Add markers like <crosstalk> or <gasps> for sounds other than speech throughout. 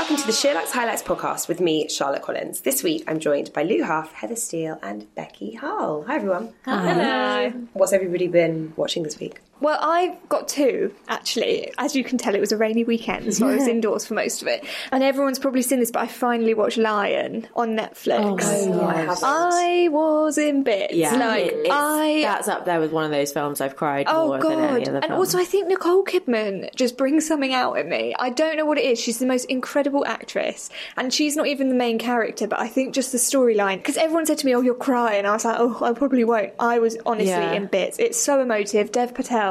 Welcome to the SheerLuxe Highlights podcast with me, Charlotte Collins. This week I'm joined by Lou Huff, Heather Steele, and Becky Hull. Hi everyone. Hello. What's everybody been watching this week? Well, I've got two, actually. As you can tell, it was a rainy weekend, so I was indoors for most of it. And everyone's probably seen this, but I finally watched Lion on Netflix. Oh, oh I haven't. I was in bits. Yeah, Like, I. that's up there with one of those films I've cried Oh more than any god! other And film. also, I think Nicole Kidman just brings something out in me. I don't know what it is. She's the most incredible actress, and she's not even the main character. But I think just the storyline. Because everyone said to me, "Oh, you're crying," I was like, "Oh, I probably won't." I was honestly Yeah. in bits. It's so emotive. Dev Patel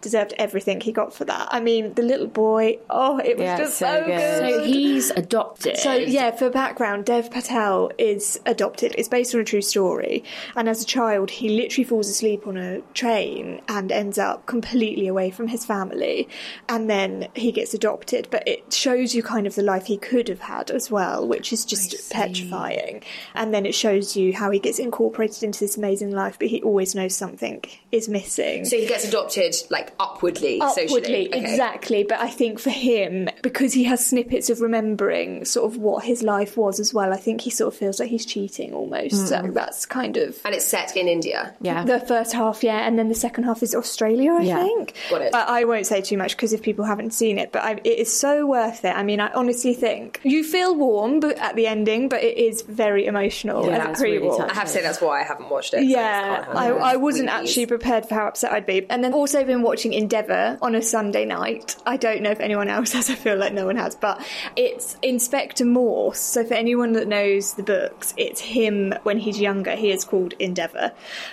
deserved everything he got for that. I mean, the little boy. Oh, it was Yeah, just so so, good. good. So he's adopted. So yeah, for background, Dev Patel is adopted. It's based on a true story, and as a child, he literally falls asleep on a train and ends up completely away from his family, and then he gets adopted. But it shows you kind of the life he could have had as well, which is just petrifying. And then it shows you how he gets incorporated into this amazing life, but he always knows something is missing So he gets adopted like upwardly, upwardly, socially. Okay. exactly. But I think for him, because he has snippets of remembering sort of what his life was as well, I think he sort of feels like he's cheating almost. So hmm. that's kind of And it's set in India. yeah. the first half, yeah, and then the second half is Australia, I Yeah. think. Got it. But I won't say too much because if people haven't seen it, but I, it is so worth it. I mean, I honestly think you feel warm but at the ending, but it is very emotional Yeah, as a really pre-war. I have to say that's why I haven't watched it. so I Yeah, I, I wasn't Movies. actually prepared for how upset I'd be. And then also been watching Endeavour on a Sunday night. I don't know if anyone else <laughs> has, I feel like no one has, but it's Inspector Morse. So for anyone that knows the books, it's him when he's younger. He is called Endeavour.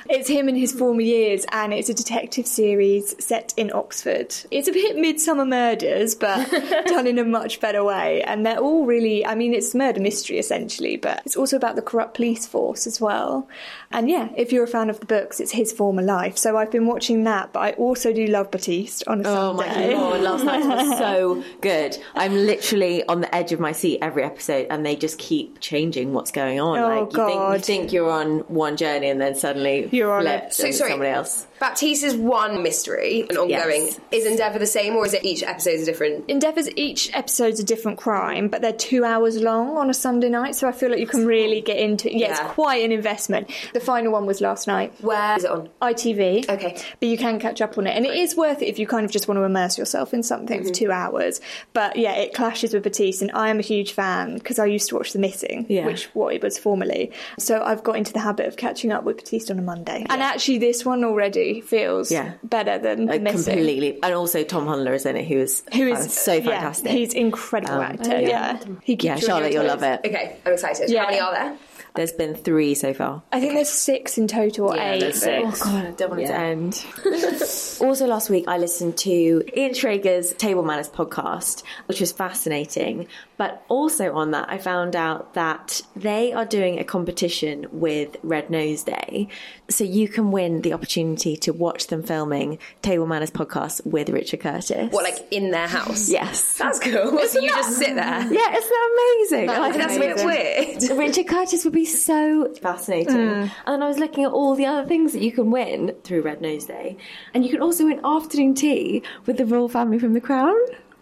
It's him in his former years, and it's a detective series set in Oxford. It's a bit Midsomer Murders, but <laughs> done in a much better way. And they're all really, I mean, it's murder mystery essentially, but it's also about the corrupt police force as well. And yeah, if you're a fan of the books, it's his former life. So I've been watching that, but I also do love Baptiste on a Sunday? Oh my god, lord, last night was <laughs> so good. I'm literally on the edge of my seat every episode and they just keep changing what's going on. Oh, like you think you think you're on one journey and then suddenly You're on flip it. So sorry. somebody else. Baptiste is one mystery, an ongoing. Yes. Is Endeavour the same, or is it each episode is different? Endeavours each episode's a different crime, but they're two hours long on a Sunday night, so I feel like you can really get into it. Yeah, Yeah. it's quite an investment. The final one was last night. Where is it on? ITV. Okay. But you can catch up on it. And it is worth it if you kind of just want to immerse yourself in something Mm-hmm. for two hours. But yeah, it clashes with Baptiste, and I am a huge fan because I used to watch The Missing, Yeah. which what it was formerly. So I've got into the habit of catching up with Baptiste on a Monday. And actually, this one already feels Yeah. better than The Like, Missing. completely. And also Tom Hollander is in it who is, who is uh, is so yeah, fantastic. he's incredible Um, actor. yeah. Yeah, he keeps yeah, you on Charlotte, you'll toes. love it. Okay, I'm excited. Yeah. How many are there? There's been three so far. I think there's six in total, or Yeah, eight. there's but- six. Oh, God, I don't want it to end. <laughs> also, last week I listened to Ian Schrager's Table Manners podcast, which was fascinating. But also on that, I found out that they are doing a competition with Red Nose Day. So you can win the opportunity to watch them filming Table Manners podcast with Richard Curtis. What, like in their house? Yes. That's cool. <laughs> so you just sit there. Yeah, isn't that amazing? That think That's a bit weird. <laughs> Richard Curtis would be so fascinating. Hmm. And then I was looking at all the other things that you can win through Red Nose Day. And you can also win afternoon tea with the royal family from The Crown.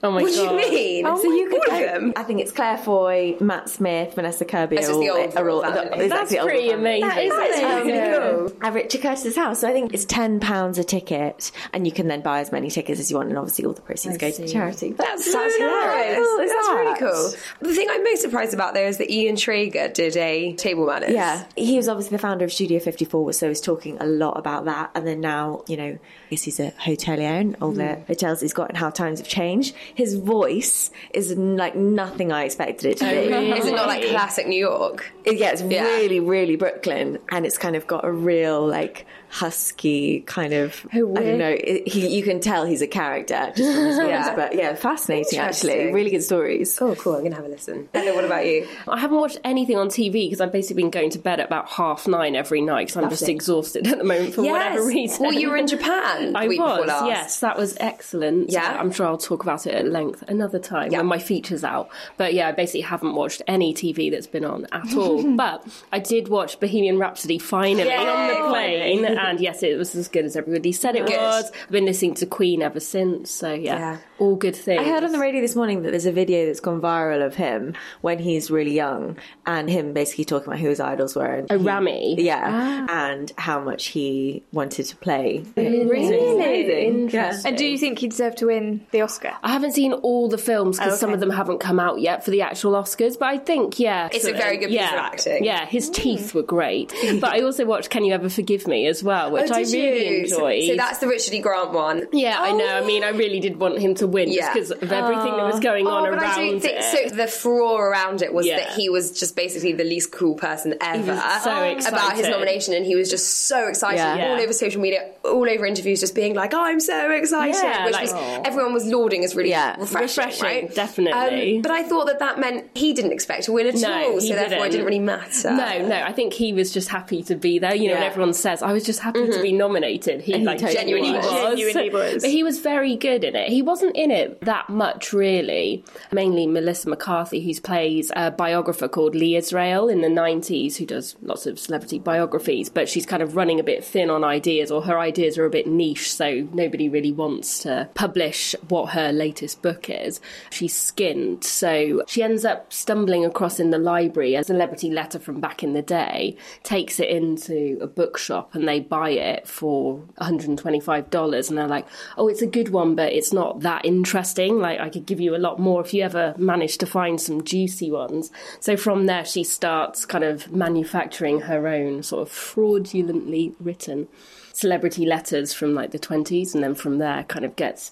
Oh my What do you mean? Oh so you could all of go- them? I think it's Claire Foy, Matt Smith, Vanessa Kirby. It's are just the old are all- royal That's the pretty amazing. That is That is amazing. really cool. At Richard Curtis's house. So I think it's ten pounds a ticket, and you can then buy as many tickets as you want, and obviously all the proceeds go to charity. That's, That's hilarious. cool is That's really cool. The thing I'm most surprised about there is that Ian Schrager did a table manners. Yeah, he was obviously the founder of Studio 54, so he's talking a lot about that. And then now, you know, I guess he's a hotelier and all the hmm. hotels he's got and how times have changed. His voice is like nothing I expected it to oh, be. Is it not like classic New York? It it's Yeah. really, really Brooklyn, and it's kind of got a real like husky kind of. I don't know. it- He, you can tell he's a character just from his <laughs> voice. Yeah. But yeah, fascinating actually. Really good stories. Oh, cool. I'm going to have a listen. Heather, what about you? I haven't watched anything on TV because I've basically been going to bed at about half nine every night because I'm just exhausted at the moment for whatever reason. Well, you were in Japan I week was, last. yes, that was excellent. Yeah? I'm sure I'll talk about it at length another time Yeah. when my feature's out. But yeah, I basically haven't watched any TV that's been on at all. <laughs> but I did watch Bohemian Rhapsody finally Yay, on the plane, finally. And yes, it was as good as everybody said it Good. was. I've been listening to Queen ever since, so yeah, Yeah. All good things. I heard on the radio this morning that there's a video that's gone viral of him when he's really young and him basically talking about who his idols were. And Oh, he- Rami? Yeah. Ah. And how much he wanted to play. Really? Yeah. And do you think he deserved to win the Oscar? I haven't seen all the films because oh, some Okay. of them haven't come out yet for the actual Oscars, but I think, yeah. It's a very good piece yeah, of acting. Yeah, his mm. teeth were great. <laughs> but I also watched Can You Ever Forgive Me as well, which Oh, I really you? Enjoyed. So, that's the Richard E. Grant one. yeah, I know. I mean, I oh. really did want him to win Yeah. just because of everything that was going on Oh, but around I don't think it. so. The furore around it was Yeah. that he was just basically the least cool person ever so about his nomination, and he was just so excited Yeah. all over social media, all over interviews, just being like, "I'm so excited," Yeah, which like- was Aw. everyone was lauding as really Yeah. refreshing, Refreshing, right? definitely. Um, but I thought that that meant he didn't expect to win at No, all, he so therefore it didn't. didn't really matter. No, no, I think he was just happy to be there. You know, Yeah. everyone says, I was just happy to be nominated. He, he like totally genuinely was. was. Genuinely was. But he was very good in it. He wasn't in it that much, really. Mainly Melissa McCarthy, who plays a biographer called Lee Israel in the 90s, who does lots of celebrity biographies, but she's kind of running a bit thin on ideas, or her ideas are a bit niche, so nobody really wants to publish what her latest book is. She's skinned, so she ends up stumbling across in the library a celebrity letter from back in the day, takes it into a bookshop, and they buy it for $125. And they're like, oh, it's a good one, but it's not that interesting. Like, I could give you a lot more if you ever manage to find some juicy ones. So from there, she starts kind of manufacturing her own sort of fraudulently written celebrity letters from like the 20s. And then from there, kind of gets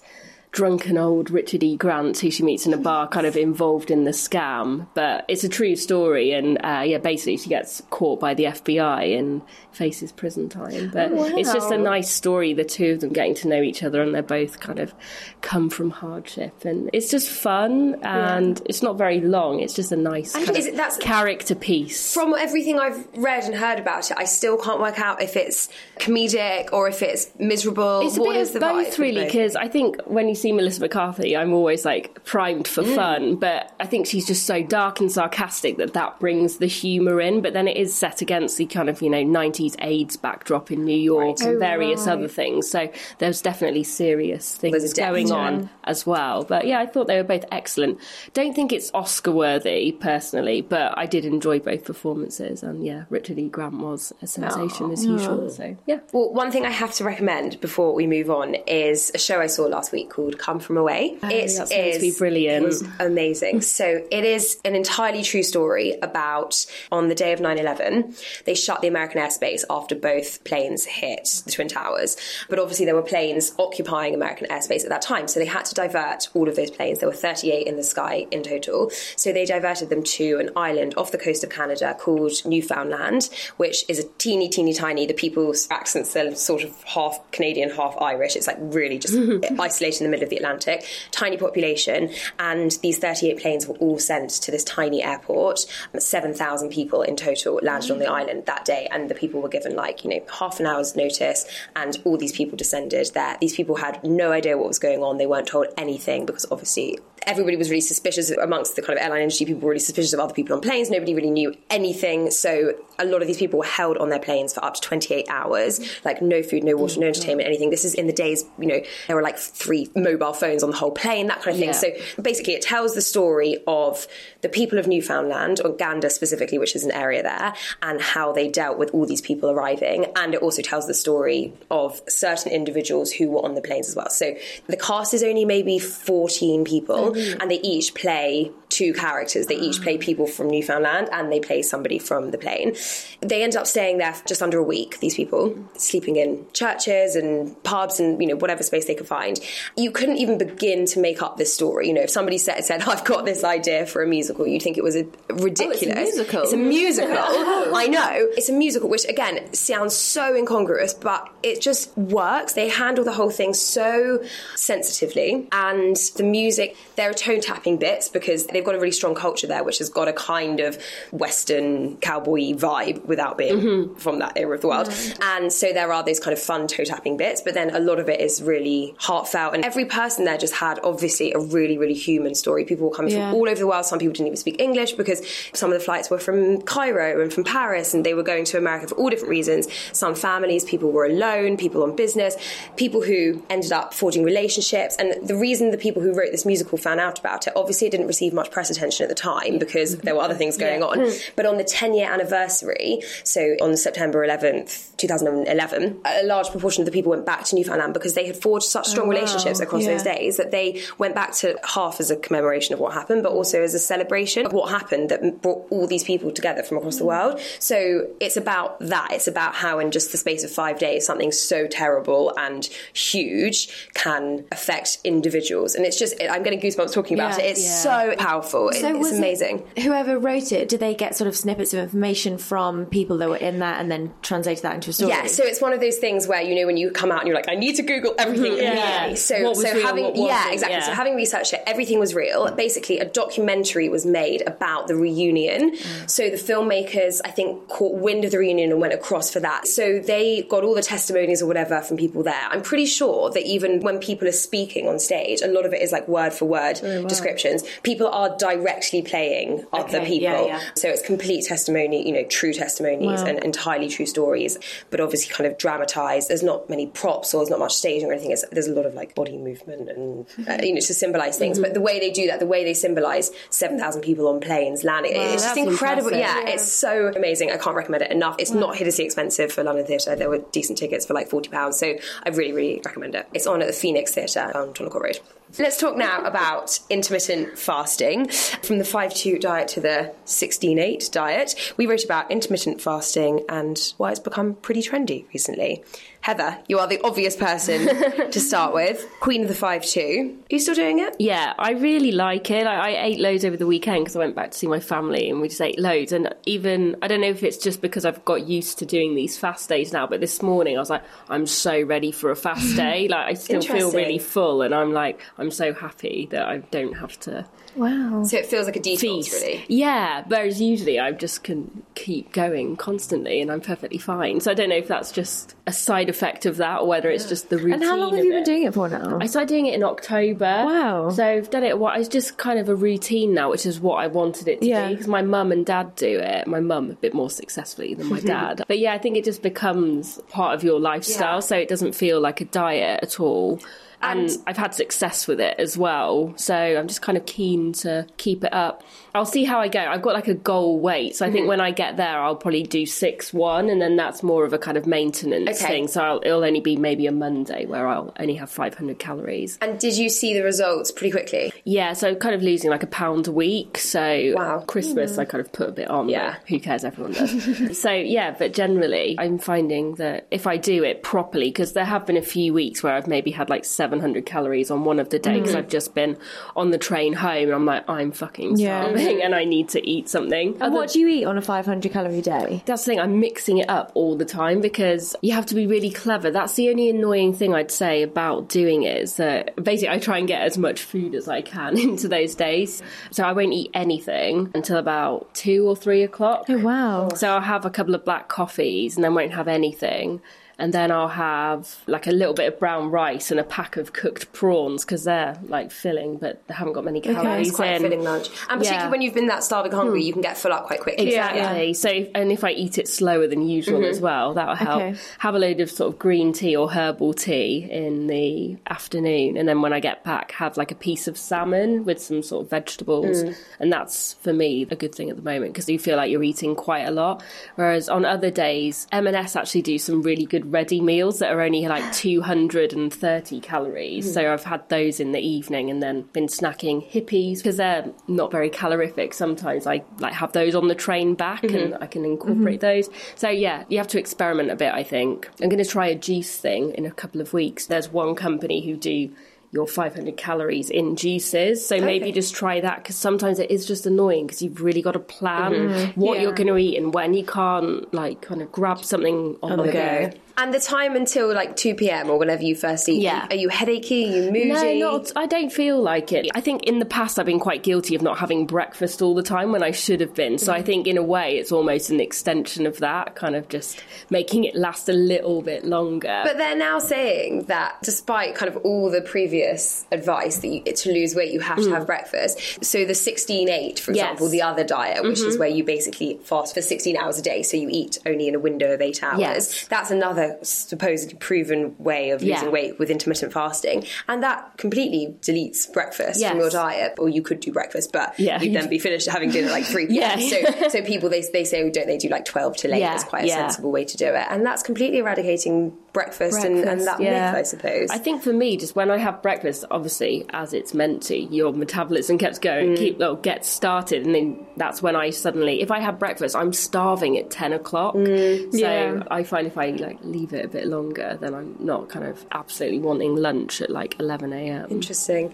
drunken old Richard E. Grant, who she meets in a bar, kind of involved in the scam. But it's a true story, and uh, yeah, basically she gets caught by the FBI and faces prison time. But it's just a nice story, the two of them getting to know each other, and they're both kind of come from hardship, and it's just fun, and it's not very long. It's just a nice is it- that's- character piece. From everything I've read and heard about it, I still can't work out if it's comedic or if it's miserable. It's a What bit of both, vibe? really, because I think when you see Melissa McCarthy, I'm always like primed for Mm. fun, but I think she's just so dark and sarcastic that that brings the humour in. But then it is set against the kind of you know 90s AIDS backdrop in New York and Oh, various right. other things. So there's definitely serious things depth going to on as well. But yeah, I thought they were both excellent. Don't think it's Oscar worthy personally, but I did enjoy both performances. And yeah, Richard E. Grant was a sensation as usual. So yeah. Well, one thing I have to recommend before we move on is a show I saw last week called Come From Away. Oh, it to be brilliant. Amazing. <laughs> so it is an entirely true story about on the day of 9-11, they shut the American airspace after both planes hit the Twin Towers. But obviously there were planes occupying American airspace at that time, so they had to divert all of those planes. There were 38 in the sky in total. So they diverted them to an island off the coast of Canada called Newfoundland, which is a teeny, teeny, tiny. The people's accents are sort of half Canadian, half Irish. It's like really just <laughs> isolated in the middle of the Atlantic. Tiny population, and these 38 planes were all sent to this tiny airport. 7,000 people in total landed on the mm. island that day, and the people were given like, you know, half an hour's notice, and all these people descended there. These people had no idea what was going on. They weren't told anything because obviously everybody was really suspicious amongst the kind of airline industry. People were really suspicious of other people on planes. Nobody really knew anything. So a lot of these people were held on their planes for up to 28 hours, like no food, no water, no entertainment, mm-hmm. anything. This is in the days, you know, there were like three mobile phones on the whole plane, that kind of thing. Yeah. So basically, it tells the story of the people of Newfoundland, or Gander specifically, which is an area there, and how they dealt with all these people arriving. And it also tells the story of certain individuals who were on the planes as well. So the cast is only maybe 14 people, and they each play two characters. They each mm. play people from Newfoundland and they play somebody from the plane. They end up staying there just under a week, these people, sleeping in churches and pubs and, you know, whatever space they could find. You couldn't even begin to make up this story. You know, if somebody said, said I've got this idea for a musical, you'd think it was a ridiculous. Oh, musical. It's a musical. <laughs> Oh. I know. It's a musical, which again sounds so incongruous, but it just works. They handle the whole thing so sensitively. And the music, there are tone tapping bits because they've got a really strong culture there, which has got a kind of Western cowboy vibe without being mm-hmm. from that era of the world. And so there are those kind of fun toe tapping bits, but then a lot of it is really heartfelt. And every person there just had obviously a really, really human story. People were coming Yeah. from all over the world. Some people didn't even speak English because some of the flights were from Cairo and from Paris and they were going to America for all different reasons. Some families, people were alone, people on business, people who ended up forging relationships. And the reason the people who wrote this musical found out about it, obviously it didn't receive much press attention at the time because mm-hmm. there were other things going on. Mm. But on the 10 year anniversary, so on September 11th, 2011, a large proportion of the people went back to Newfoundland because they had forged such strong oh, relationships across those days that they went back to half as a commemoration of what happened, but also as a celebration of what happened that brought all these people together from across the mm. world. So it's about that. It's about how, in just the space of five days, something so terrible and huge can affect individuals. And it's just, I'm getting goosebumps talking about Yeah. it. It's Yeah. so powerful. It- So it's was it- amazing. whoever wrote it, did they get sort of snippets of information from people that were in that and then translate that into a story? Yeah, so it's one of those things where you know when you come out and you're like, I need to Google everything Yeah. immediately. So, so real, having yeah, exactly. yeah. So having researched it, everything was real. Basically, a documentary was made about the reunion. Mm. So the filmmakers, I think, caught wind of the reunion and went across for that. So they got all the testimonies or whatever from people there. I'm pretty sure that even when people are speaking on stage, a lot of it is like word for word descriptions. People are directly playing other Okay, people. yeah, yeah. So it's complete testimony, you know, true testimonies Wow. and entirely true stories, but obviously kind of dramatized. There's not many props or there's not much staging or anything. It's, there's a lot of like body movement and, uh, you know, to symbolize things. But the way they do that, the way they symbolize 7,000 people on planes landing, it's just incredible. impressive. Yeah, it's so amazing. I can't recommend it enough. It's not hideously expensive for London Theatre. There were decent tickets for like £40. So I really, really recommend it. It's on at the Phoenix Theatre on Tottenham Court Road. Let's talk now about intermittent fasting. From the 5-2 diet to the 16-8 diet, we wrote about intermittent fasting and why it's become pretty trendy recently. Heather, you are the obvious person <laughs> to start with. Queen of the 5-2. Are you still doing it? Yeah, I really like it. I, I ate loads over the weekend because I went back to see my family and we just ate loads. And even, I don't know if it's just because I've got used to doing these fast days now, but this morning I was like, I'm so ready for a fast <laughs> day. Like, I still feel really full and I'm like, I'm so happy that I don't have to Wow. So it feels like a detox, feast. really. Yeah, whereas usually I just can keep going constantly and I'm perfectly fine. So I don't know if that's just a side effect of that or whether it's just the routine. And how long have you been it. doing it for now? I started doing it in October. Wow. So I've done it. What it's just kind of a routine now, which is what I wanted it to Yeah. be. Because my mum and dad do it. My mum a bit more successfully than my <laughs> dad. But yeah, I think it just becomes part of your lifestyle, Yeah. so it doesn't feel like a diet at all. And, And- I've had success with it as well, so I'm just kind of keen to keep it up. I'll see how I go. I've got like a goal weight, so I Mm-hmm. think when I get there, I'll probably do six one, and then that's more of a kind of maintenance Okay. thing. So I'll, it'll only be maybe a Monday where I'll only have 500 calories. And did you see the results pretty quickly? Yeah, so kind of losing like a pound a week. So Wow. Christmas, I kind of put a bit on. Yeah. who cares? Everyone does. <laughs> so yeah, but generally, I'm finding that if I do it properly, because there have been a few weeks where I've maybe had like 700 calories on one of the days. Mm-hmm. I've just been on the train home, and I'm like, I'm fucking Yeah. starving, <laughs> and I need to eat something. and what do you eat on a 500 calorie day? That's the thing, I'm mixing it up all the time because you have to be really clever. That's the only annoying thing I'd say about doing it is that basically I try and get as much food as I can <laughs> into those days. So I won't eat anything until about two or three o'clock. Oh, wow. So I'll have a couple of black coffees and then won't have anything. And then I'll have like a little bit of brown rice and a pack of cooked prawns because they're like filling, but they haven't got many calories Okay, It's quite a filling lunch. And particularly Yeah. when you've been that starving hungry, hmm. you can get full up quite quickly. Exactly. So, and if I eat it slower than usual mm-hmm. as well, that'll help. Okay. Have a load of sort of green tea or herbal tea in the afternoon, and then when I get back, have like a piece of salmon with some sort of vegetables, mm. and that's for me a good thing at the moment because you feel like you're eating quite a lot. Whereas on other days, M&S actually do some really good good ready meals that are only like <sighs> 230 calories. So hmm. I've had those in the evening and then been snacking Hippeas because they're not very calorific. Sometimes I like have those on the train back and mm-hmm. I can incorporate mm-hmm. those. So yeah, you have to experiment a bit, I think. I'm going to try a juice thing in a couple of weeks. There's one company who do your 500 calories in juices. So maybe just try that because sometimes it is just annoying because you've really got to plan mm-hmm. what Yeah. you're going to eat and when you can't like kind of grab something on, the go. And the time until like 2 p.m. or whenever you first eat, Yeah. are you headachy? Are you moody? No, not. I don't feel like it. I think in the past I've been quite guilty of not having breakfast all the time when I should have been. So I think in a way it's almost an extension of that, kind of just making it last a little bit longer. But they're now saying that despite kind of all the previous advice that you, to lose weight, you have to have breakfast. So the 16-8, for Mm. Yes. Mm-hmm. example, the other diet, which is where you basically fast for 16 hours a day, so you eat only in a window of eight hours. Yes. That's another supposedly proven way of losing Yeah. weight with intermittent fasting. And that completely deletes breakfast from your diet. Or you could do breakfast, but Yeah. you'd then <laughs> be finished having dinner like 3 p.m. Yeah. So, so people, they, they say, oh, don't they do like 12 to 8? Yeah, That's quite a sensible way to do it. And that's completely eradicating breakfast, and, and that yeah. myth, I suppose. I think for me, just when I have breakfast, obviously as it's meant to, your metabolism keeps going, mm. keep well, gets started, and then that's when I suddenly, if I have breakfast, I'm starving at ten o'clock. Mm. so Yeah. I find if I like leave it a bit longer, then I'm not kind of absolutely wanting lunch at like eleven a.m. Interesting.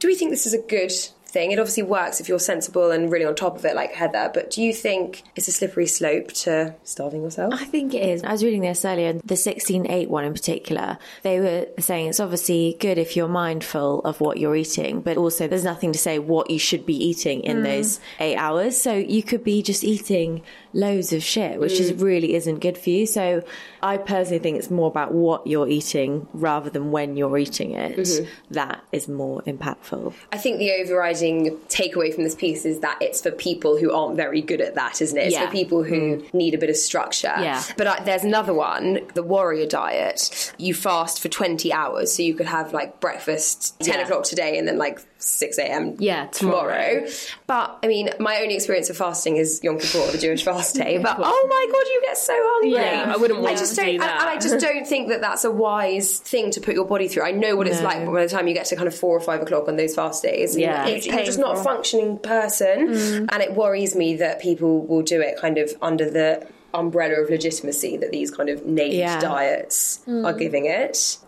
Do we think this is a good thing? It obviously works if you're sensible and really on top of it, like Heather, but do you think it's a slippery slope to starving yourself? I think it is. I was reading this earlier, the 16-8 one in particular. They were saying it's obviously good if you're mindful of what you're eating, but also there's nothing to say what you should be eating in mm. those eight hours. So you could be just eating loads of shit, which is mm. really isn't good for you. So I personally think it's more about what you're eating rather than when you're eating it. Mm-hmm. That is more impactful. I think the overriding takeaway from this piece is that it's for people who aren't very good at that, isn't it? It's Yeah. for people who need a bit of structure. Yeah. But uh, there's another one, the warrior diet. You fast for 20 hours, so you could have like breakfast 10 Yeah. o'clock today and then like 6 a.m. Yeah, tomorrow. tomorrow. But I mean, my only experience of fasting is Yom Kippur, the Jewish fast day. <laughs> But oh my god, you get so hungry. Yeah, I wouldn't want just to don't, do that. And, and I just <laughs> don't think that that's a wise thing to put your body through. I know what it's No. like by the time you get to kind of four or five o'clock on those fast days. Yeah. It's you're just not a functioning person, mm. and it worries me that people will do it kind of under the umbrella of legitimacy that these kind of named Yeah. diets are hmm. giving it.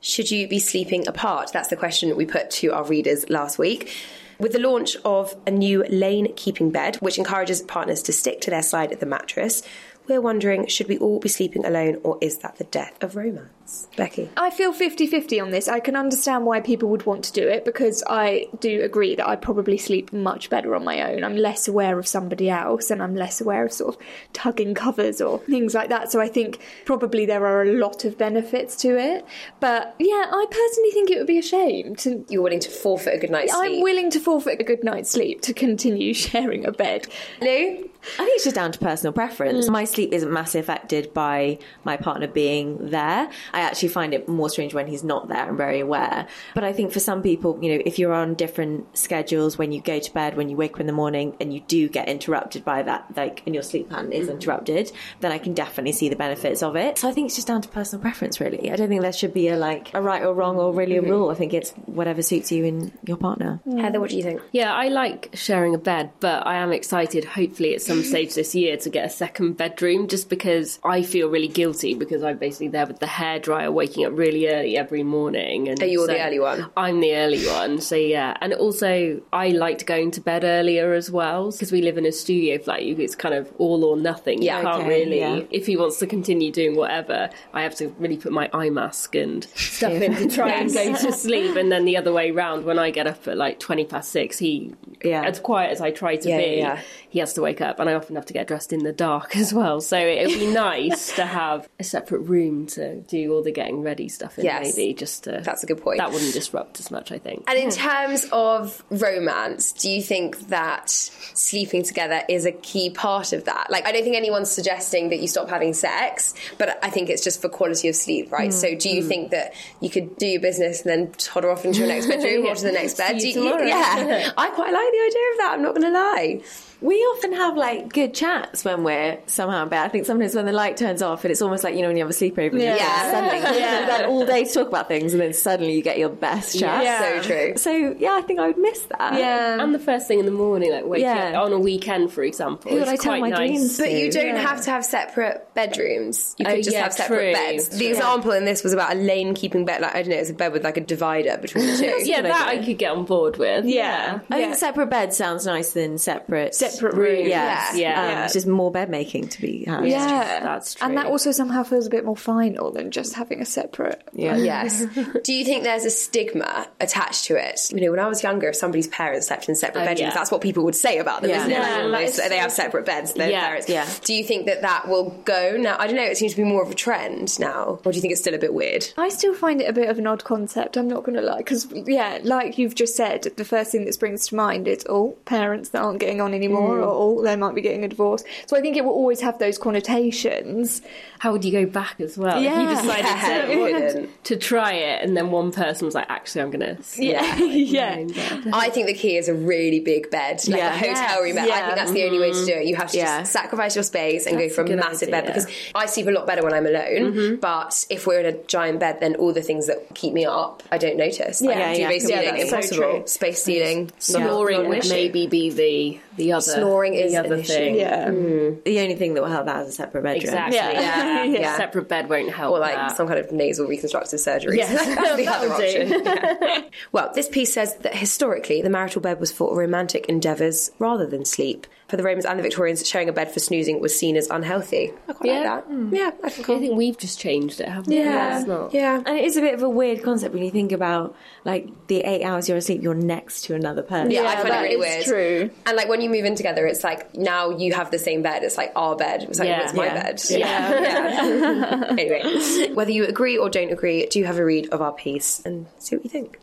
Should you be sleeping apart? That's the question we put to our readers last week. With the launch of a new lane keeping bed, which encourages partners to stick to their side of the mattress, we're wondering should we all be sleeping alone or is that the death of romance? Becky. I feel 50 50 on this. I can understand why people would want to do it because I do agree that I probably sleep much better on my own. I'm less aware of somebody else and I'm less aware of sort of tugging covers or things like that. So I think probably there are a lot of benefits to it. But yeah, I personally think it would be a shame to. You're willing to forfeit a good night's sleep. I'm willing to forfeit a good night's sleep to continue <laughs> sharing a bed. Lou? I think it's just down to personal preference. Mm. My sleep isn't massively affected by my partner being there. I actually find it more strange when he's not there. I'm very aware. But I think for some people, you know, if you're on different schedules when you go to bed, when you wake up in the morning and you do get interrupted by that, like, and your sleep pattern is mm. interrupted, then I can definitely see the benefits of it. So I think it's just down to personal preference, really. I don't think there should be a like a right or wrong or really a mm-hmm. rule. I think it's whatever suits you and your partner. Heather, what do you think? Yeah, I like sharing a bed, but I am excited, hopefully, at <laughs> some stage this year to get a second bedroom just because I feel really guilty because I'm basically there with the hairdryer waking up really early every morning. And Are you so the early one? I'm the early one, so yeah. And also, I liked going to bed earlier as well because we live in a studio flat. It's kind of all or nothing. Yeah, you can't okay, really, yeah. if he wants to continue doing whatever, I have to really put my eye mask and stuff in to try and go to sleep. And then the other way round, when I get up at like 20 past six, he, Yeah. as quiet as I try to Yeah, be, yeah. he has to wake up. And I often have to get dressed in the dark <laughs> as well. So it would be <laughs> nice to have a separate room to do all the getting ready stuff in, Yes. maybe, just to. That's a good point. That wouldn't disrupt as much, I think. And in terms of romance, do you think that sleeping together is a key part of that? Like, I don't think anyone's suggesting that you stop having sex, but I think it's just for quality of sleep, right? Hmm, so, do you hmm. think that you could do your business and then toddle off into your next bedroom <laughs> or to the next bed? You yeah, I quite like the idea of that. I'm not going to lie. We often have like good chats when we're somehow in bed. I think sometimes when the light turns off and it's almost like you know when you have a sleepover, and you Yeah. suddenly <laughs> Yeah. you've all day to talk about things, and then suddenly you get your best chat. Yeah. So true. So yeah, I think I would miss that. Yeah. And the first thing in the morning, like waking Yeah. up on a weekend, for example, Who would I tell quite my nice. dreams But you don't Yeah. have to have separate bedrooms. You Oh, could just yeah, have separate true. beds. The True. example in this was about a lane keeping bed. Like I don't know, it's a bed with like a divider between the <laughs> two. Yeah, that I could get on board with. Yeah. I Yeah. think separate beds sounds nicer than separate Separate rooms. Yeah, Yeah. Um, Yeah. It's just more bed making to be had. Yeah, That's true. And that also somehow feels a bit more final than just having a separate. yeah. Yes. <laughs> Do you think there's a stigma attached to it? You know, when I was younger, if somebody's parents slept in separate Oh, bedrooms, yeah. that's what people would say about them, Yeah. isn't it? Yeah, Like, they- they have separate beds, their Yeah. parents. Yeah. Do you think that that will go now? I don't know. It seems to be more of a trend now, or do you think it's still a bit weird? I still find it a bit of an odd concept. I'm not going to lie, because yeah, like you've just said, the first thing that springs to mind is oh, parents that aren't getting on anymore, Mm. or oh, they might be getting a divorce. So I think it will always have those connotations. How would you go back as well? Yeah. If you decided Yeah, <laughs> to, to try it, and then one person was like, "Actually, I'm going to." Yeah, <laughs> yeah. I think the key is a really big bed, like Yeah. a hotel room bed. I think that's the only way to do it. You have to just sacrifice your space and That's go a for a good massive bed because I sleep a lot better when I'm alone. Mm-hmm. But if we're in a giant bed, then all the things that keep me up, I don't notice. Like Yeah, yeah. ceiling, Yeah, that's impossible. true. Space ceiling, Snoring would maybe be the the other Snoring is the other an issue. thing. Yeah. Mm. The only thing that will help that is a separate bedroom. Exactly. Yeah. <laughs> Yeah. Yeah. Separate bed won't help. Or like that. some kind of nasal reconstructive surgery. Yes, <laughs> That's the <laughs> other option. Yeah. Well, this piece says that historically the marital bed was for romantic endeavours rather than sleep. For the Romans and the Victorians, sharing a bed for snoozing was seen as unhealthy. I quite Yeah. like that. Hmm. Yeah, I think I think we've just changed it, haven't we? Yeah. It's not. Yeah. And it is a bit of a weird concept when you think about like the eight hours you're asleep, you're next to another person. Yeah, I Yeah, find it really weird. true. And like when you move in together, it's like now you have the same bed. It's like our bed. It's like Yeah. it's my Yeah. bed. Yeah. <laughs> Yeah. <laughs> anyway, whether you agree or don't agree, do have a read of our piece and see what you think.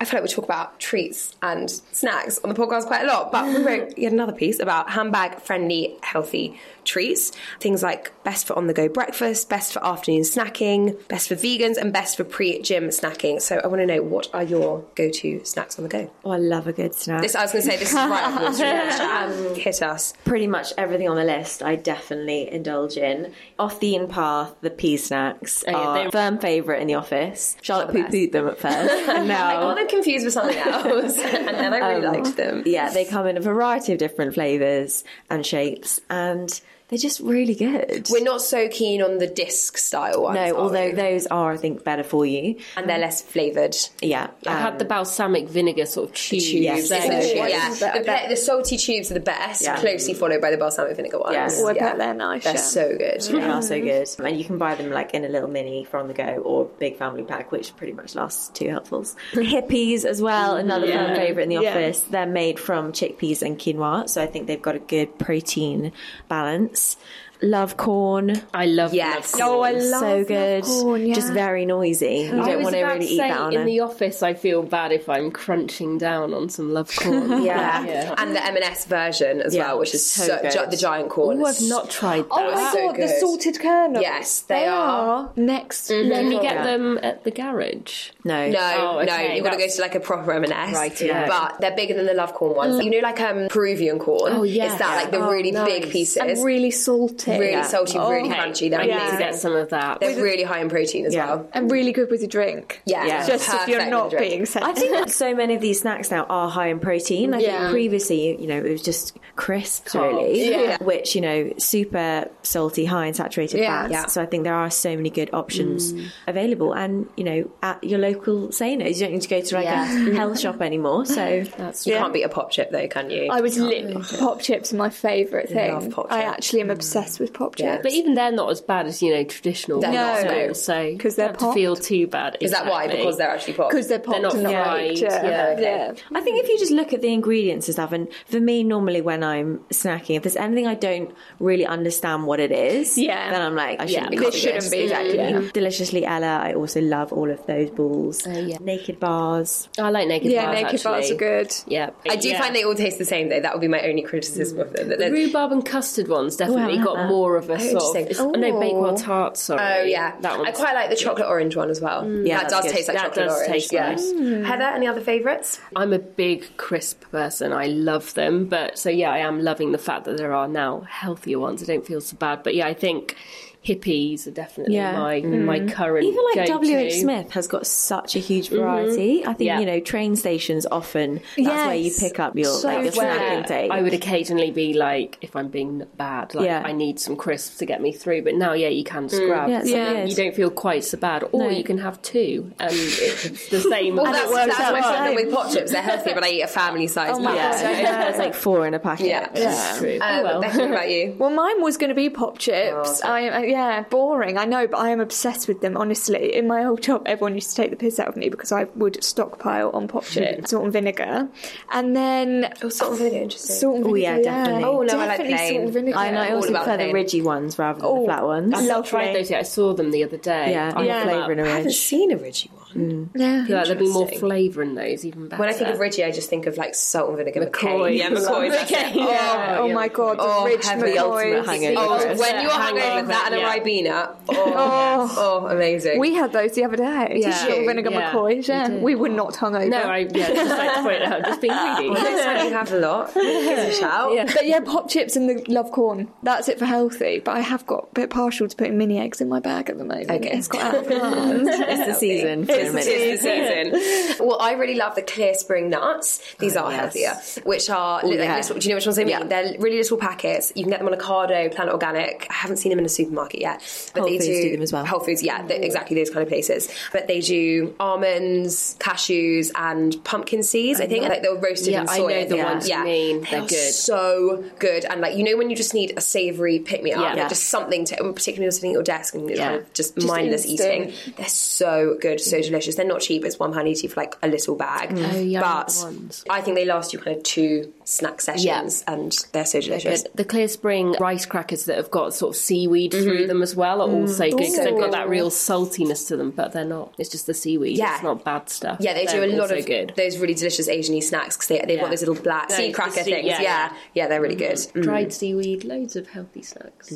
I feel like we talk about treats and snacks on the podcast quite a lot, but we wrote yet another piece about handbag friendly, healthy treats. Things like best for on the go breakfast, best for afternoon snacking, best for vegans, and best for pre gym snacking. So I want to know what are your go to snacks on the go? Oh, I love a good snack. This I was going to say this is right up your street. <laughs> Um, Hit us. Pretty much everything on the list, I definitely indulge in. Off the Eaten Path, the pea snacks Oh, yeah, are they- firm favourite in the office. Charlotte the poo best. pooed them at first, <laughs> and now I got them confused with something else, and then I really <laughs> liked them. Yeah, they come in a variety of different flavours and shapes, and they're just really good. We're not so keen on the disc style ones. no, are although we? those are, I think, better for you. and they're less flavoured. Yeah, I um, had the balsamic vinegar sort of tubes. Yes. They're Isn't good. yeah, is the, the salty tubes are the best, Yeah. closely followed by the balsamic vinegar ones. Yes. Oh, I yeah. bet they're nice. They're yeah. so good. They are so good. And you can buy them like in a little mini for on the go or big family pack, which pretty much lasts two helpfuls. Hippeas as well, another Yeah. favourite in the Yeah. office. They're made from chickpeas and quinoa, so I think they've got a good protein balance groups Love corn. I love Yes. love Oh, I corn. love so good. corn, yeah. Just very noisy. You I don't was want to really to eat that on in a... the office, I feel bad if I'm crunching down on some love <laughs> corn. Yeah. Yeah. and the M&S version as Yeah, well, which is so so, good. the giant corn. Oh, I've not tried that. Oh my so god, the good. salted kernels. Yes, they are. next Can level. you get them at the garage? no. No, Oh, no, you've got to go to like a proper M&S. Right, yeah. But they're bigger than the love corn ones. You know, like um, Peruvian corn. Oh, yeah. It's that like the Oh, really big pieces. and really salty. Really Yeah. salty, Oh. really Okay. crunchy. They're I need to get some of that. They're really high in protein as Yeah. well. and really good with a drink. Yeah, Yeah. Just if you're not being sent. I think that so many of these snacks now are high in protein. I Yeah. think previously, you know, it was just crisps really, Yeah. which you know, super salty, high in saturated Yeah. fats. Yeah. So I think there are so many good options mm. available, and you know, at your local Sanos, you don't need to go to like Yeah. a <laughs> health shop anymore. So That's You Yeah. can't beat a pop chip though, can you? I was lit. Pop chips are my favourite thing. I actually am mm. obsessed with pop Yeah. But even they're not as bad as you know traditional They're ones, not, no. no. So 'Cause they're you don't to feel too bad. Is that why? Because they're actually pop. Because they're popped not and fried, Yeah. yeah. yeah. I think if you just look at the ingredients and stuff, and for me, normally when I'm snacking, if there's anything I don't really understand what it is, Yeah. then I'm like, I shouldn't Yeah. be. This copying shouldn't be, Exactly. yeah. Deliciously Ella. I also love all of those balls. Oh, yeah. Naked bars. I like naked Yeah, bars. naked actually. bars are good. Yeah, I do yeah. find they all taste the same though. That would be my only criticism of them. That The they're- and custard ones oh, definitely Oh, got like more of a oh, sort of. oh, no, Bakewell tart. Sorry. Oh yeah, that one. I quite like the chocolate orange one as well. Mm. Yeah, that does good. taste like That chocolate does orange. taste yeah. nice. Mm. Heather, any other favourites? I'm a big crisp person. I love them, but so yeah, I am loving the fact that there are now healthier ones. I don't feel so bad, but yeah, I think Hippeas are definitely Yeah. my mm. my current Even like. W. H. Smith has got such a huge mm-hmm. variety. I think Yeah. you know train stations often that's where you pick up your So like your fair. snack intake. I would occasionally be like, if I'm being bad, like Yeah. I need some crisps to get me through. But now, yeah, you can just grab. Yeah, it's so something. weird. You don't feel quite so bad, or No. you can have two, and it's the <laughs> same. Well, and that's, works that's out my problem with pop chips. They're healthy, but I eat a family <laughs> size. Oh my pack. God. yeah, there's like four in a packet. Yeah. It's true. Uh, oh well. What about you? Well, mine was going to be pop chips. I uh, yeah, boring. I know, but I am obsessed with them. Honestly, in my old job, everyone used to take the piss out of me because I would stockpile on pop chips, <laughs> salt and vinegar, and then Oh, salt and vinegar, interesting. salt and Oh, yeah, definitely. Oh, no, I like plain. salt and vinegar. I know. I all also about prefer the ridgy ones rather than Oh, the flat ones. I've not Lovely. tried those yet. I saw them the other day. Yeah, I Yeah. yeah. flavour in a I haven't seen a Ridgy one. Yeah. feel like there'd be more flavour in those, even better. When I think of Ridgy, I just think of like salt and vinegar McCoy. McCoy. Yeah, <laughs> McCoy. that's it. McCoy, oh, oh, yeah. Oh my god, the Oh, rich heaven. The ultimate McCoys. hangover. Oh, Yes. when you're hungover, Hangover, that and a. Ribena. Oh oh, oh, oh, amazing. We had those the other day. Yeah. Salt and vinegar Yeah, McCoys. we Yeah, did. we were not hungover. no, I yeah, just like to point out, just being <laughs> greedy. Well, next time you have a lot, give a shout. Yeah. But yeah, pop chips and the love corn. That's it for healthy. But I have got a bit partial to putting mini eggs in my bag at the moment. Okay. It's got <laughs> out of hand. It's the season. For a It's, minute. it's the season. Well, I really love the clear spring nuts. These oh, are yes. healthier, which are oh, li- like yeah. little, do you know which ones I mean? Yeah. They're really little packets. You can get them on Ocado, Planet Organic. I haven't seen them in a supermarket yet, but Whole they Foods do, do them as well. Whole Foods, yeah, they- exactly those kind of places. But they do almonds, cashews, and pumpkin seeds. I think like they're roasted Yeah, in I know the think. ones you yeah. mean. They They're are good. so good. And like you know when you just need a savoury pick me up, Yeah. like just something to, particularly when you're sitting at your desk and you're Yeah. kind of just, mindless instant. eating. They're so good, so delicious. They're not cheap. It's one pound eighty for like a little bag. Mm. Oh, yeah, but ones. I think they last you kind of two snack sessions, and they're so delicious. Good. The Clear Spring rice crackers that have got sort of seaweed through mm-hmm. them as well are also mm. good because they've got that real saltiness to them, but they're not. It's just the seaweed. Yeah. It's not bad stuff. Yeah, they do They're a lot of good. those really delicious Asian snacks because they, they've Yeah. got those little black No, sea cracker sea- things. yeah, Yeah, yeah. yeah, they're really good. Mm. mm. Dried seaweed, loads of healthy snacks.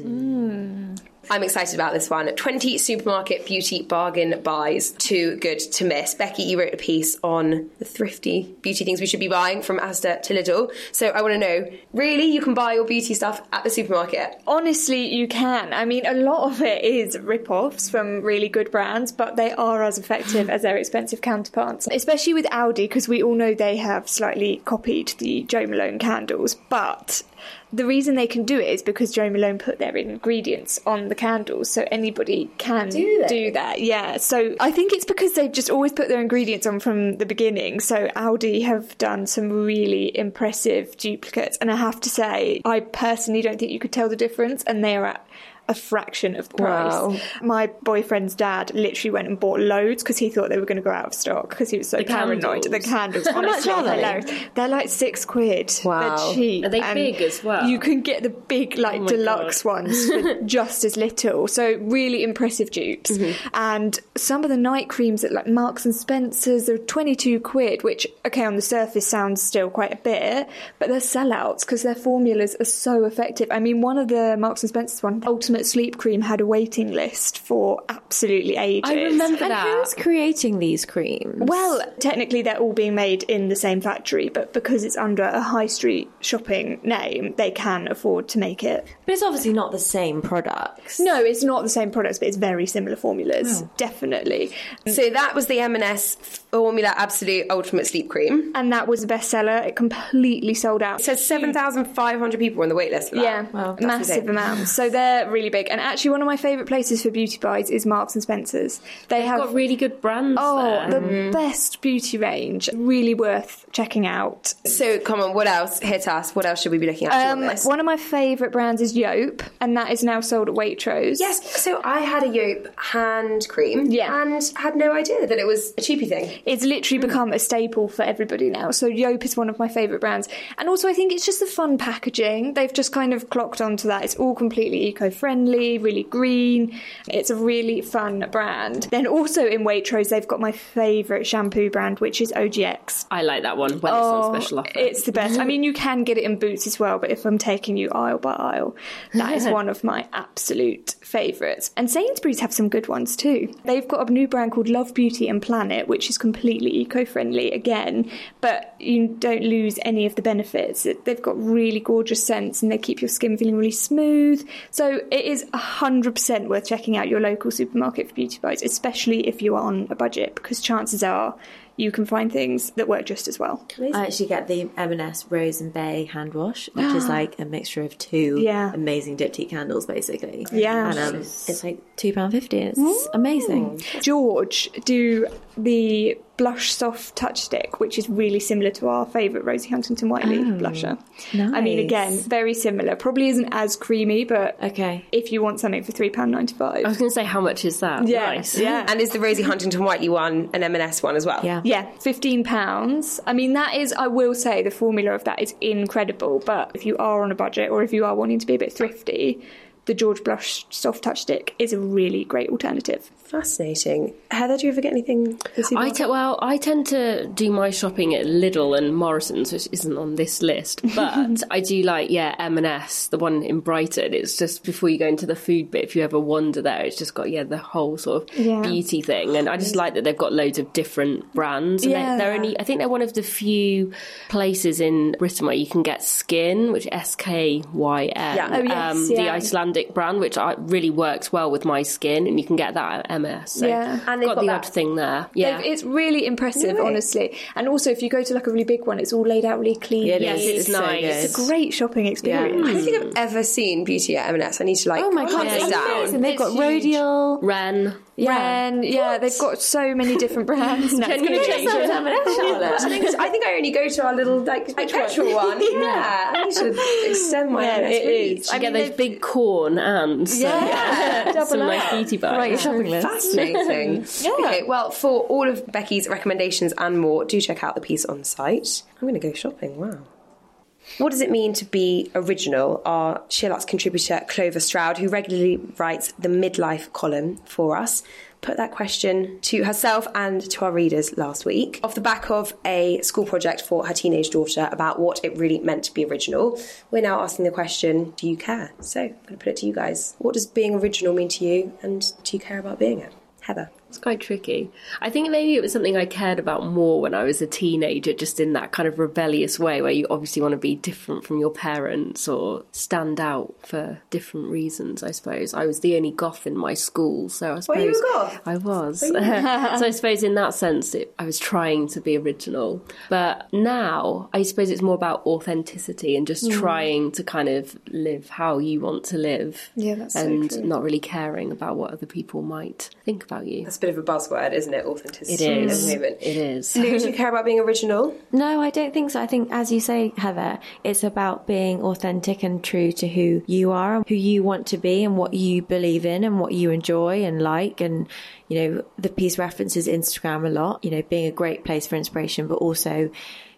I'm excited about this one. 20 supermarket beauty bargain buys. Too good to miss. Becky, you wrote a piece on the thrifty beauty things we should be buying from Asda to Lidl. So I want to know really, you can buy your beauty stuff at the supermarket? Honestly, you can. I mean, a lot of it is rip-offs from really good brands, but they are as effective as their expensive counterparts. Especially with Aldi, because we all know they have slightly copied the Joe Malone candles. But the reason they can do it is because Joe Malone put their ingredients on the candles, so anybody can Do they? that. Yeah. So I think it's because they've just always put their ingredients on from the beginning. So Aldi have done some really impressive duplicates, and I have to say, I personally don't think you could tell the difference, and they are at a fraction of the price. Wow. My boyfriend's dad literally went and bought loads because he thought they were going to go out of stock because he was so The paranoid. The candles. candles, <laughs> honestly, are they? hilarious. They're like six quid. Wow. They're cheap. Are they and big as well? You can get the big, like my deluxe God. ones for <laughs> just as little. So really impressive dupes. Mm-hmm. And some of the night creams at like Marks and Spencers are twenty two quid, which okay on the surface sounds still quite a bit, but they're sellouts because their formulas are so effective. I mean, one of the Marks and Spencers one, Ultimate Sleep Cream, had a waiting list for absolutely ages. I remember And that. who's creating these creams? Well, technically, they're all being made in the same factory, but because it's under a high street shopping name, they can afford to make it. but it's obviously not the same products. No, it's not the same products, but it's very similar formulas, oh. definitely. So that was the M&S Formula Absolute Ultimate Sleep Cream. And that was a bestseller. It completely sold out. It says 7,500 people were on the waitlist for that. yeah, That's massive amount. So they're really big. And actually, one of my favourite places for beauty buys is Marks and Spencers. They have got really good brands oh there. the best beauty range. Really worth checking out. So come on, what else? Hit us. What else should we be looking at Um, on one of my favourite brands is Yope, and that is now sold at Waitrose. Yes, so I had a Yope hand cream Yeah. and had no idea that it was a cheapy thing. It's literally become a staple for everybody now. So Yope is one of my favourite brands. And also I think it's just the fun packaging. They've just kind of clocked onto that. It's all completely friendly, really green. It's a really fun brand. Then also in Waitrose, they've got my favourite shampoo brand, which is OGX. I like that one when it's on oh, special offer. Oh, It's the best. I mean, you can get it in Boots as well, but if I'm taking you aisle by aisle, that is one of my absolute favourites. And Sainsbury's have some good ones too. They've got a new brand called Love Beauty and Planet, which is completely eco-friendly again, but you don't lose any of the benefits. They've got really gorgeous scents and they keep your skin feeling really smooth. So it is 100% worth checking out your local supermarket for beauty buys, especially if you are on a budget, because chances are you can find things that work just as well. I actually get the M&S Rose and Bay hand wash, which is <gasps> like a mixture of two Yeah. amazing diptyque candles, basically. Yeah. and um, it's like two pound fifty. It's amazing. George do the blush soft touch stick, which is really similar to our favourite Rosie Huntington Whiteley oh, blusher. I mean, again, very similar. Probably isn't as creamy, but Okay. if you want something for three pound ninety five, I was going to say, how much is that? yeah, Nice. yeah. And is the Rosie Huntington Whiteley one an M&S one as well? Yeah. Yeah, fifteen pounds. I mean, that is. I will say the formula of that is incredible. But if you are on a budget, or if you are wanting to be a bit thrifty, the George Blush soft touch stick is a really great alternative. Fascinating. Heather, do you ever get anything? I te- well, I tend to do my shopping at Lidl and Morrison's, which isn't on this list, <laughs> but I do like yeah M&S, the one in Brighton. It's just before you go into the food bit. If you ever wander there, it's just got yeah the whole sort of Yeah. beauty thing, and I just like that they've got loads of different brands. And Yeah. they're, they're only I think they're one of the few places in Britain where you can get Skyn, which S K Y N, Yeah. Oh, yes, um, the. Icelandic brand, which I, really works well with my skin, and you can get that at M&S. So Yeah. And they've got, got the that- odd thing there. Yeah. They've- It's really impressive, Really? honestly. And also, if you go to like a really big one, it's all laid out really clean. It Yes, is. it's so nice. good. It's a great shopping experience. I don't think I've ever seen beauty at M&S. I need to like Oh my god, hunt it's down. amazing. They've got It's huge. Rodial. Ren. Ren, yeah, they've got so many different brands. <laughs> now. Can you change it? Charlotte. I think, I think I only go to our little like, like petrol one. <laughs> Yeah. I need to extend my Yeah, M&S it reach. is. I get those big corn and so, Yeah, <laughs> double some beauty bags. Right, shopping list. Fascinating. Okay, well, for all of Becky's recommendations and more, do check out the piece on site. I'm going to go shopping. Wow. What does it mean to be original? Our SheerLuxe contributor Clover Stroud, who regularly writes the midlife column for us, put that question to herself and to our readers last week off the back of a school project for her teenage daughter about what it really meant to be original. We're now asking the question, do you care? So I'm going to put it to you guys. What does being original mean to you and do you care about being it? Heather. It's quite tricky. I think maybe it was something I cared about more when I was a teenager, just in that kind of rebellious way where you obviously want to be different from your parents or stand out for different reasons, I suppose. I was the only goth in my school, so I suppose. you a goth? I was. <laughs> so I suppose in that sense, it, I was trying to be original. But now, I suppose it's more about authenticity and just hmm. trying to kind of live how you want to live. Yeah, that's so And true. not really caring about what other people might think about you. That's bit of a buzzword, isn't it? Authenticity. It at is. the moment. It is. Lou, do you care about being original? <laughs> No, I don't think so. I think, as you say, Heather, it's about being authentic and true to who you are, and who you want to be, and what you believe in, and what you enjoy and like. And, you know, the piece references Instagram a lot, you know, being a great place for inspiration, but also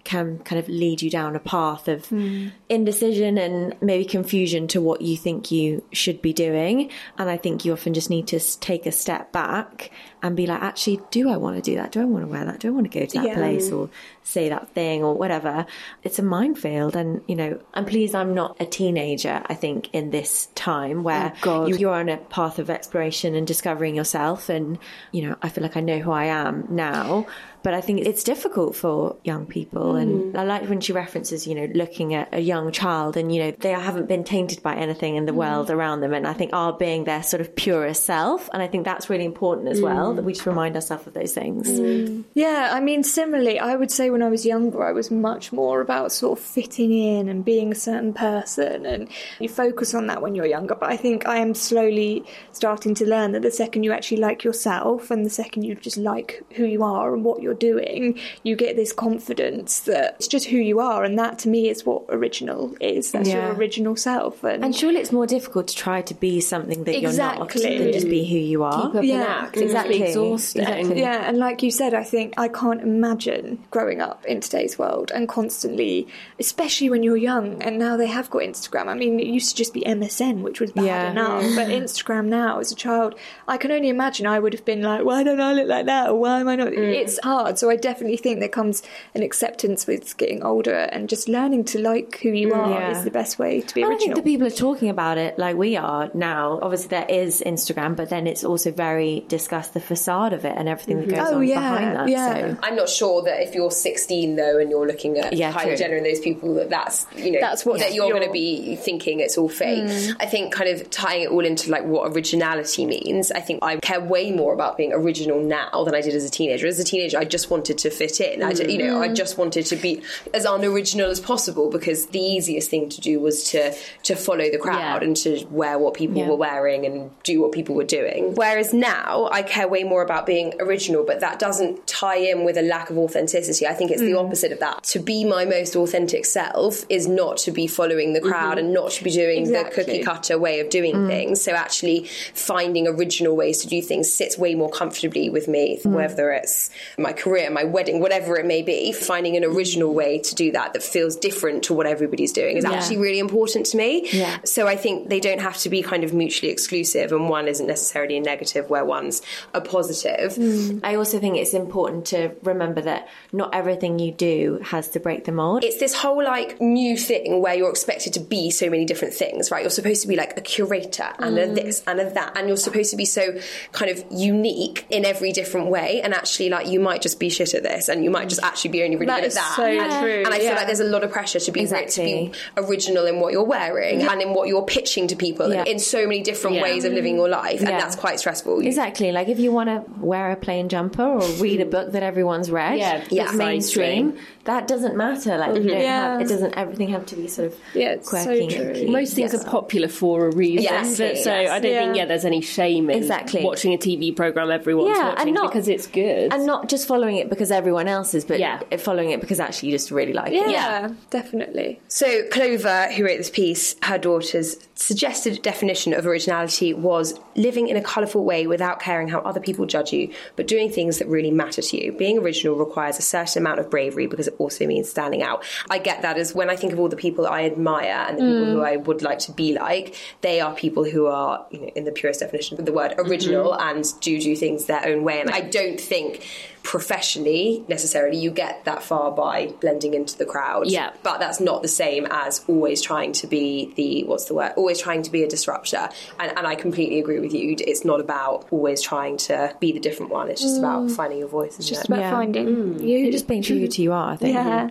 can kind of lead you down a path of hmm. indecision and maybe confusion to what you think you should be doing. And I think you often just need to take a step back and be like, actually, do I want to do that? Do I want to wear that? Do I want to go to that Yeah. place or say that thing or whatever? It's a minefield. And, you know, I'm pleased I'm not a teenager, I think, in this time oh, where God. you, you're on a path of exploration and discovering yourself. And, you know, I feel like I know who I am now. But I think it's difficult for young people. And mm. I like when she references, you know, looking at a young child and, you know, they haven't been tainted by anything in the mm. world around them. And I think are being their sort of purest self. And I think that's really important as well, that mm. we just remind ourselves of those things. Yeah, I mean, similarly, I would say when I was younger, I was much more about sort of fitting in and being a certain person, and you focus on that when you're younger. But I think I am slowly starting to learn that the second you actually like yourself and the second you just like who you are and what you're you're doing, you get this confidence that it's just who you are, and that to me is what original is. That's Yeah. your original self. And, And surely it's more difficult to try to be something that you're not than just be who you are. Keep up Yeah, act. exactly. It's exhausting. Exactly. Yeah, and like you said, I think I can't imagine growing up in today's world and constantly, especially when you're young, and now they have got Instagram. I mean, it used to just be MSN, which was bad Yeah. enough, but <laughs> Instagram now, as a child, I can only imagine I would have been like, why don't I look like that? Or why am I not? Mm. It's hard. So I definitely think there comes an acceptance with getting older and just learning to like who you mm, are Yeah. is the best way to be I original. think the people are talking about it like we are now. Obviously, there is Instagram, but then it's also very discussed the facade of it and everything that mm-hmm. goes Oh, on yeah, behind that. yeah. So. I'm not sure that if you're 16 though and you're looking at Yeah, Kylie true. Jenner and those people that that's you know That's what that you're you're- going to be thinking it's all fake. Mm. I think kind of tying it all into like what originality means. I think I care way more about being original now than I did as a teenager. As a teenager, I just wanted to fit in. I, you know, I mm. just wanted to be as unoriginal as possible because the easiest thing to do was to to follow the crowd Yeah. and to wear what people Yeah. were wearing and do what people were doing. Whereas now, I care way more about being original, but that doesn't tie in with a lack of authenticity. I think it's the mm. opposite of that. To be my most authentic self is not to be following the crowd mm-hmm. and not to be doing Exactly. the cookie cutter way of doing mm. things. So actually, finding original ways to do things sits way more comfortably with me, whether it's my career, my wedding, whatever it may be. Finding an original way to do that that feels different to what everybody's doing is actually really important to me. Yeah. So I think they don't have to be kind of mutually exclusive, and one isn't necessarily a negative where one's a positive. Mm. I also think it's important to remember that not everything you do has to break the mold. It's this whole like new thing where you're expected to be so many different things, right? You're supposed to be like a curator and a mm. this and a that, and you're supposed to be so kind of unique in every different way. And actually, like you might just be shit at this, and you might just actually be only really That good is at that. so and, true, and I feel yeah. like there's a lot of pressure to be Exactly. to be original in what you're wearing and in what you're pitching to people Yeah. in so many different Yeah. ways of living your life, and that's quite stressful. Exactly. Like if you want to wear a plain jumper or read a book that everyone's read, Yeah, that's precisely. mainstream, that doesn't matter. Like you mm-hmm. don't Yeah. have, it doesn't everything have to be sort of Yeah, it's so quirky. and true. cute. Most things Yes. are popular for a reason. Yes, so yes. I don't think Yeah. yeah, there's any shame in Exactly. watching a TV program everyone's Yeah, watching and not- because it's good. and not just following it because everyone else is, but Yeah. following it because actually you just really like yeah, it. Yeah. definitely. So, Clover, who wrote this piece, her daughter's suggested definition of originality was living in a colourful way without caring how other people judge you, but doing things that really matter to you. Being original requires a certain amount of bravery because it also means standing out. I get that as when I think of all the people I admire and the people who mm. I would like to be like, they are people who are, you know, in the purest definition of the word, original mm-hmm. and do do things their own way. And I don't think professionally necessarily you get that far by blending into the crowd Yeah. but that's not the same as always trying to be the what's the word always trying to be a disruptor and, and i completely agree with you it's not about always trying to be the different one it's just about mm. finding your voice It's just it? about Yeah. finding mm. you. You're just being true to you are, I think. yeah.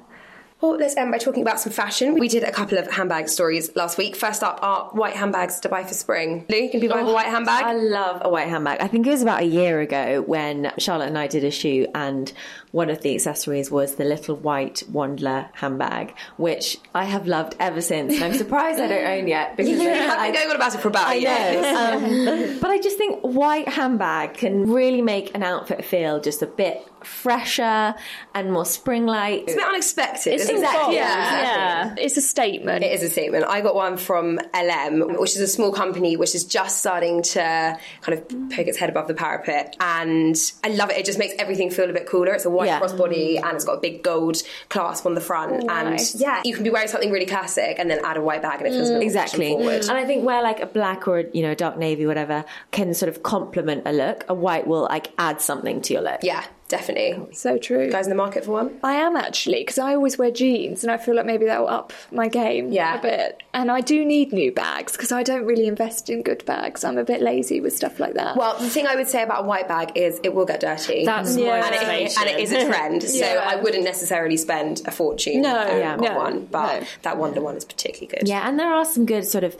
Well let's end by talking about some fashion we did a couple of handbag stories last week first up are white handbags to buy for spring lou can you be buying a white handbag I love a white handbag. I think it was about a year ago when Charlotte and I did a shoot, and one of the accessories was the little white Wandler handbag, which I have loved ever since. And I'm surprised I don't own yet <laughs> because I've I, been going on about it for about a I year know. <laughs> Um, but I just think white handbag can really make an outfit feel just a bit fresher and more spring-like. it's a bit unexpected isn't it? Exactly. yeah, yeah. It's a statement. It is a statement. I got one from LM, which is a small company which is just starting to kind of poke its head above the parapet. And I love it. It just makes everything feel a bit cooler. It's a white Yeah. crossbody and it's got a big gold clasp on the front. Oh, nice. And yeah, you can be wearing something really classic and then add a white bag and it feels a bit Exactly. forward. And I think where like a black or you know dark navy whatever can sort of complement a look, a white will like add something to your look. Yeah, definitely. so true. Guys in the market for one? I am actually because I always wear jeans, and I feel like maybe that will up my game Yeah. a bit. And I do need new bags because I don't really invest in good bags. I'm a bit lazy with stuff like that. Well, the thing I would say about a white bag is it will get dirty. That's Yeah. my and it, motivation. and it is a trend, <laughs> so I wouldn't necessarily spend a fortune No, on yeah. on no, one. But no. that Wandler one is particularly good. Yeah, and there are some good sort of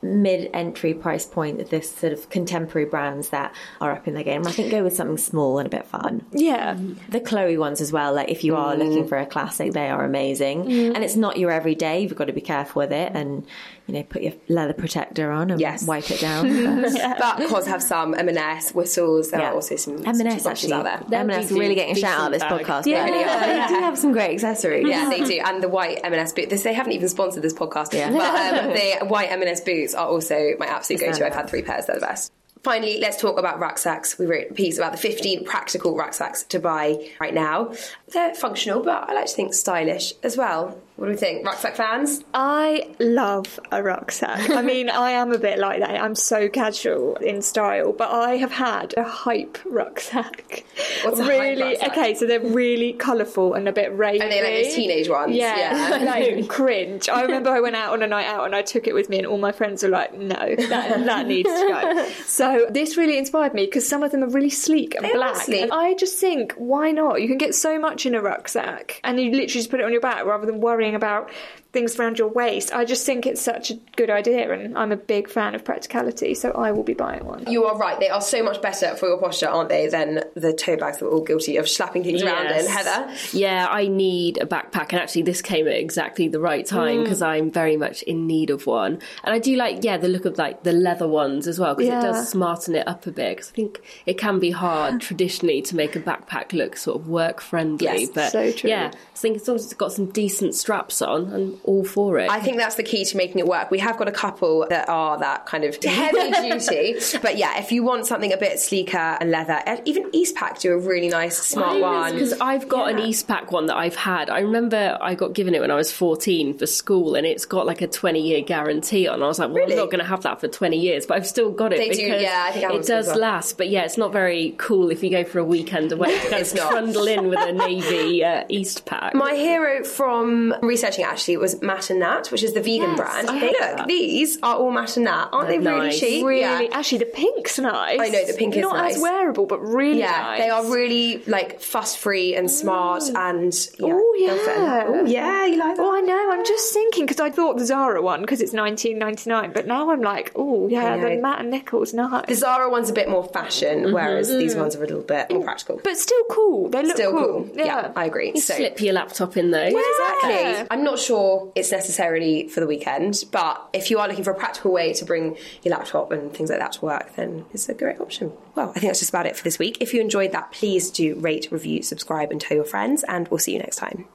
mid-entry price point of this sort of contemporary brands that are up in their game. I think go with something small and a bit fun. Yeah. The Chloe ones as well. Like if you are looking mm. for a classic, they are amazing. Mm. And it's not your everyday. You've got to be careful with it, and you know, put your leather protector on and Yes. wipe it down. <laughs> But- But cause have some M&S whistles. There Yeah. are also some M&S some actually. out there. M&S They'll really getting a shout out this decent podcast. bag. Yeah, Yeah. they do have some great accessories. Yeah, they do. And the white M&S boots. They haven't even sponsored this podcast. Yeah. But um, <laughs> the white M&S boots are also my absolute Stand go-to. I've had three pairs. They're the best. Finally, let's talk about rucksacks. We wrote a piece about the 15 practical rucksacks to buy right now. They're functional, but I like to think stylish as well. What do we think? Rucksack fans? I love a rucksack. I mean, <laughs> I am a bit like that. I'm so casual in style, but I have had a hype rucksack. What's a hype really? rucksack? Okay, so they're really colourful and a bit ravey. And they like those teenage ones? Yeah, Yeah. <laughs> like <laughs> cringe. I remember I went out on a night out and I took it with me, and all my friends were like, "No, that, that needs to go." So this really inspired me because some of them are really sleek and They black. And I just think, why not? You can get so much in a rucksack, and you literally just put it on your back rather than worrying about things around your waist. I just think it's such a good idea, and I'm a big fan of practicality, so I will be buying one. You are right. They are so much better for your posture, aren't they, than the tote bags that we're all guilty of slapping things around in. Heather? Yeah, I need a backpack, and actually, this came at exactly the right time mm. because I'm very much in need of one. And I do like, yeah, the look of like the leather ones as well because Yeah. it does smarten it up a bit. Because I think it can be hard <laughs> traditionally to make a backpack look sort of work friendly. Yes, but so true. yeah, I think as long as it's got some decent straps on, I'm all for it. I think that's the key to making it work. We have got a couple that are that kind of <laughs> heavy duty. But yeah, if you want something a bit sleeker and leather, even Eastpak do a really nice, smart one. Because I've got an Eastpak one that I've had. I remember I got given it when I was 14 for school, and it's got like a 20 year guarantee on. I was like, well, Really? I'm not going to have that for 20 years, but I've still got it They do, yeah, I think it does well. last. But yeah, it's not very cool if you go for a weekend away <laughs> to kind of trundle in with a navy uh, Eastpak. My hero from researching actually was Matt and Nat, which is the vegan Yes, brand. Oh, I Hey, look, that. these are all Matt and Nat. Aren't they They're really nice. cheap? Really, Yeah. actually, the pink's nice. I know, the pink is not nice. as wearable, but really Yeah, nice. they are really like fuss free and oh. smart and yeah. Oh, they'll fit in. Oh, yeah. Oh yeah, you like that? Oh, I know. I'm just thinking because I thought the Zara one because it's 19.99, but now I'm like, oh yeah, the Matt and Nichols nice, The Zara one's a bit more fashion, mm-hmm. whereas these ones are a little bit more mm. practical. but still cool. They look Still cool. cool. Yeah, I agree. You So slip your laptop in those. Exactly. Yeah. I'm not it's necessarily for the weekend, but if you are looking for a practical way to bring your laptop and things like that to work, then it's a great option. Well, I think that's just about it for this week. If you enjoyed that, please do rate, review, subscribe, and tell your friends, and we'll see you next time.